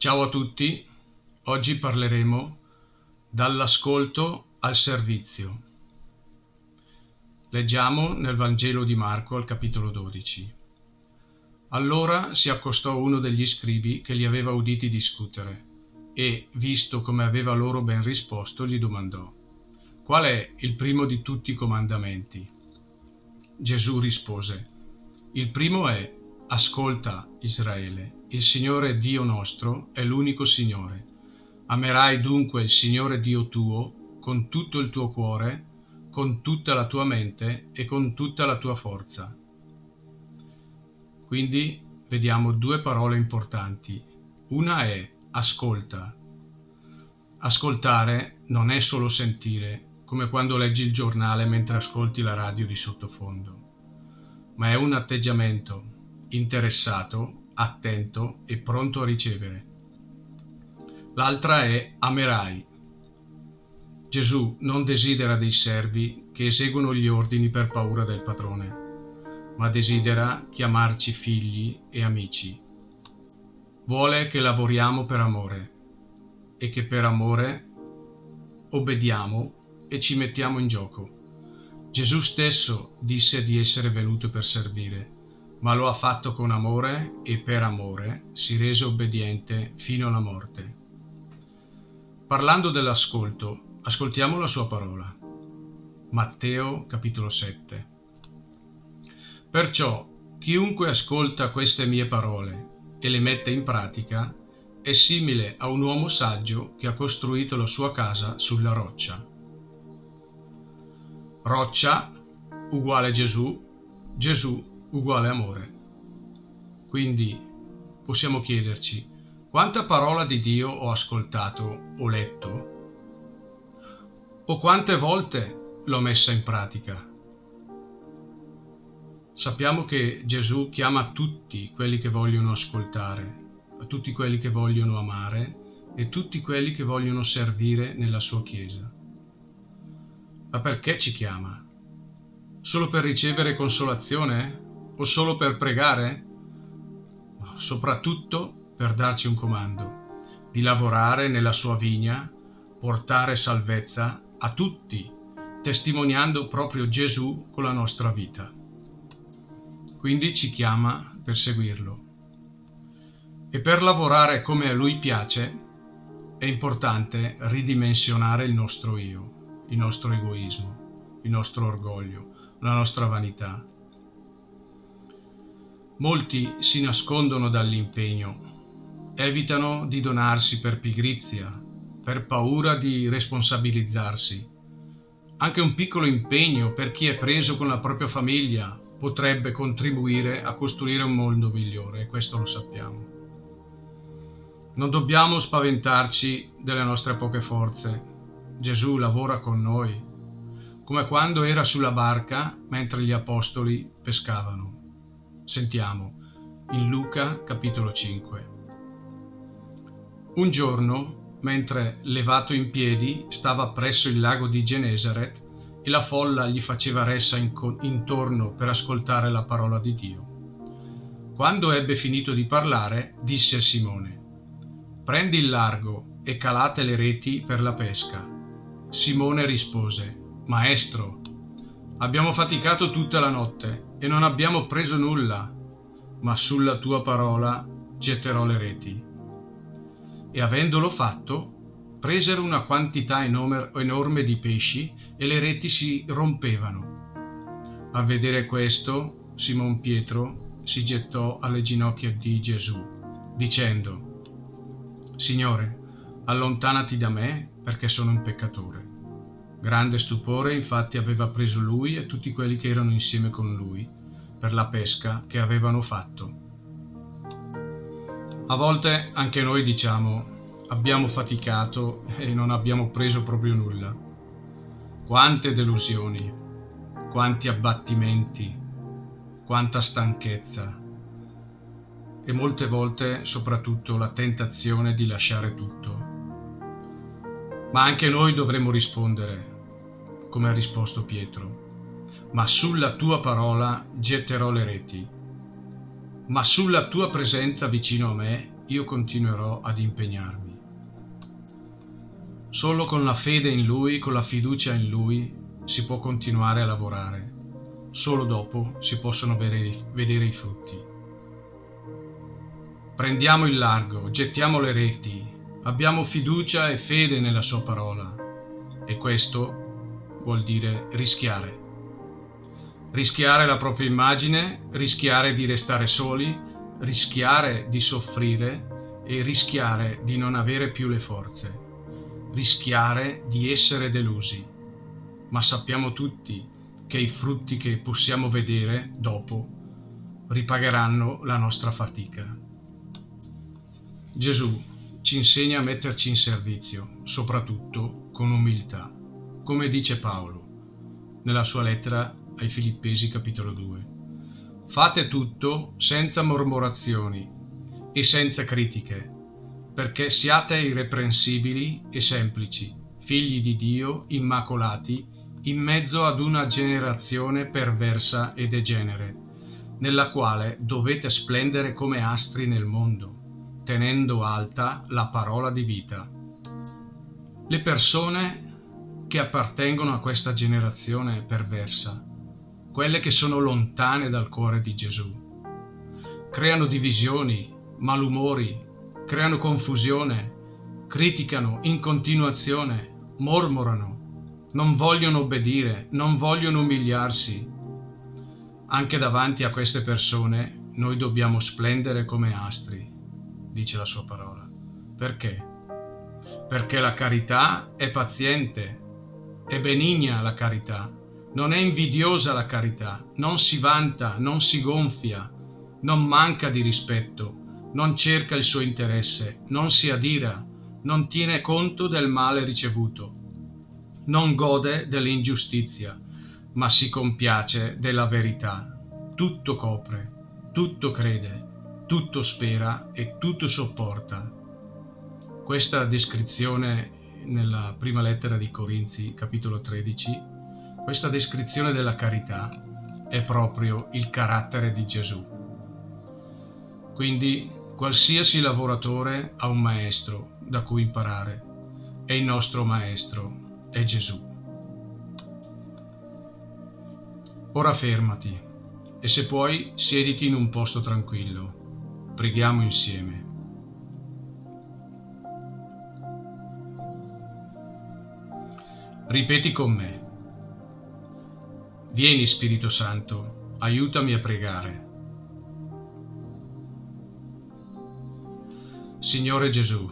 Ciao a tutti, oggi parleremo dall'ascolto al servizio. Leggiamo nel Vangelo di Marco al capitolo 12. Allora si accostò uno degli scribi che li aveva uditi discutere e, visto come aveva loro ben risposto, gli domandò Qual è il primo di tutti i comandamenti? Gesù rispose Il primo è Ascolta, Israele, il Signore Dio nostro è l'unico Signore. Amerai dunque il Signore Dio tuo con tutto il tuo cuore, con tutta la tua mente e con tutta la tua forza. Quindi vediamo due parole importanti. Una è ascolta. Ascoltare non è solo sentire, come quando leggi il giornale mentre ascolti la radio di sottofondo, ma è un atteggiamento interessato, attento e pronto a ricevere. L'altra è amerai. Gesù non desidera dei servi che eseguono gli ordini per paura del padrone, ma desidera chiamarci figli e amici. Vuole che lavoriamo per amore e che per amore obbediamo e ci mettiamo in gioco. Gesù stesso disse di essere venuto per servire ma lo ha fatto con amore e per amore si rese obbediente fino alla morte. Parlando dell'ascolto, ascoltiamo la sua parola. Matteo capitolo 7. Perciò chiunque ascolta queste mie parole e le mette in pratica è simile a un uomo saggio che ha costruito la sua casa sulla roccia. Roccia uguale Gesù, Gesù uguale amore. Quindi possiamo chiederci quanta parola di Dio ho ascoltato o letto? O quante volte l'ho messa in pratica? Sappiamo che Gesù chiama tutti quelli che vogliono ascoltare, a tutti quelli che vogliono amare e tutti quelli che vogliono servire nella sua Chiesa. Ma perché ci chiama? Solo per ricevere consolazione? O solo per pregare? Soprattutto per darci un comando, di lavorare nella sua vigna, portare salvezza a tutti, testimoniando proprio Gesù con la nostra vita. Quindi ci chiama per seguirlo. E per lavorare come a Lui piace è importante ridimensionare il nostro io, il nostro egoismo, il nostro orgoglio, la nostra vanità Molti si nascondono dall'impegno, evitano di donarsi per pigrizia, per paura di responsabilizzarsi. Anche un piccolo impegno per chi è preso con la propria famiglia potrebbe contribuire a costruire un mondo migliore e questo lo sappiamo. Non dobbiamo spaventarci delle nostre poche forze. Gesù lavora con noi, come quando era sulla barca mentre gli apostoli pescavano. Sentiamo in Luca capitolo 5. Un giorno, mentre levato in piedi, stava presso il lago di Genesaret e la folla gli faceva ressa intorno per ascoltare la parola di Dio. Quando ebbe finito di parlare, disse a Simone, Prendi il largo e calate le reti per la pesca. Simone rispose, Maestro, Abbiamo faticato tutta la notte e non abbiamo preso nulla, ma sulla tua parola getterò le reti. E avendolo fatto, presero una quantità enorme di pesci e le reti si rompevano. A vedere questo, Simon Pietro si gettò alle ginocchia di Gesù, dicendo, Signore, allontanati da me perché sono un peccatore. Grande stupore infatti aveva preso lui e tutti quelli che erano insieme con lui per la pesca che avevano fatto. A volte anche noi diciamo abbiamo faticato e non abbiamo preso proprio nulla. Quante delusioni, quanti abbattimenti, quanta stanchezza e molte volte soprattutto la tentazione di lasciare tutto. Ma anche noi dovremmo rispondere come ha risposto Pietro. Ma sulla tua parola getterò le reti. Ma sulla tua presenza vicino a me io continuerò ad impegnarmi. Solo con la fede in Lui, con la fiducia in Lui, si può continuare a lavorare. Solo dopo si possono vedere i frutti. Prendiamo il largo, gettiamo le reti, abbiamo fiducia e fede nella Sua parola. E questo vuol dire rischiare. Rischiare la propria immagine, rischiare di restare soli, rischiare di soffrire e rischiare di non avere più le forze, rischiare di essere delusi. Ma sappiamo tutti che i frutti che possiamo vedere dopo ripagheranno la nostra fatica. Gesù ci insegna a metterci in servizio, soprattutto con umiltà, come dice Paolo nella sua lettera ai Filippesi capitolo 2. Fate tutto senza mormorazioni e senza critiche, perché siate irreprensibili e semplici, figli di Dio, immacolati, in mezzo ad una generazione perversa e degenere, nella quale dovete splendere come astri nel mondo, tenendo alta la parola di vita. Le persone che appartengono a questa generazione perversa quelle che sono lontane dal cuore di Gesù. Creano divisioni, malumori, creano confusione, criticano in continuazione, mormorano, non vogliono obbedire, non vogliono umiliarsi. Anche davanti a queste persone noi dobbiamo splendere come astri, dice la sua parola. Perché? Perché la carità è paziente, è benigna la carità non è invidiosa la carità, non si vanta, non si gonfia, non manca di rispetto, non cerca il suo interesse, non si adira, non tiene conto del male ricevuto, non gode dell'ingiustizia, ma si compiace della verità. Tutto copre, tutto crede, tutto spera e tutto sopporta. Questa descrizione nella prima lettera di Corinzi, capitolo 13, questa descrizione della carità è proprio il carattere di Gesù. Quindi qualsiasi lavoratore ha un maestro da cui imparare e il nostro maestro è Gesù. Ora fermati e se puoi siediti in un posto tranquillo. Preghiamo insieme. Ripeti con me. Vieni Spirito Santo, aiutami a pregare. Signore Gesù,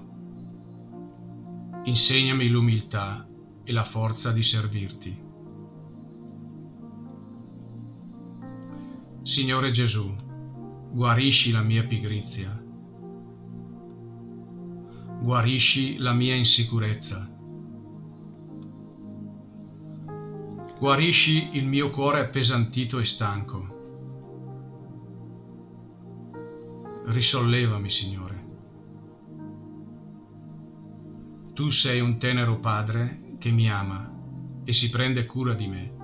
insegnami l'umiltà e la forza di servirti. Signore Gesù, guarisci la mia pigrizia, guarisci la mia insicurezza Guarisci il mio cuore appesantito e stanco. Risollevami, Signore. Tu sei un tenero Padre che mi ama e si prende cura di me.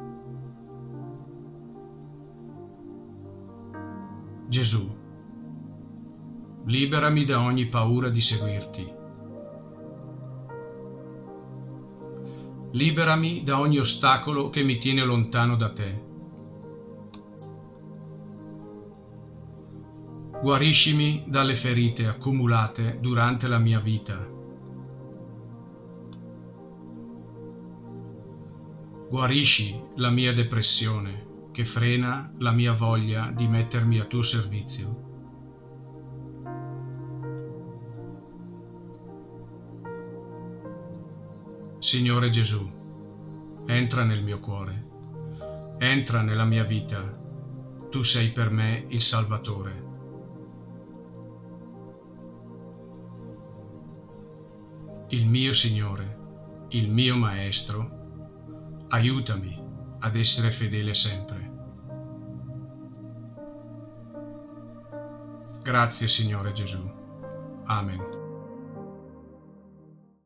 Gesù, liberami da ogni paura di seguirti liberami da ogni ostacolo che mi tiene lontano da te. Guariscimi dalle ferite accumulate durante la mia vita. Guarisci la mia depressione che frena la mia voglia di mettermi a tuo servizio. Signore Gesù, entra nel mio cuore, entra nella mia vita, tu sei per me il Salvatore. Il mio Signore, il mio Maestro, aiutami ad essere fedele sempre. Grazie Signore Gesù. Amen.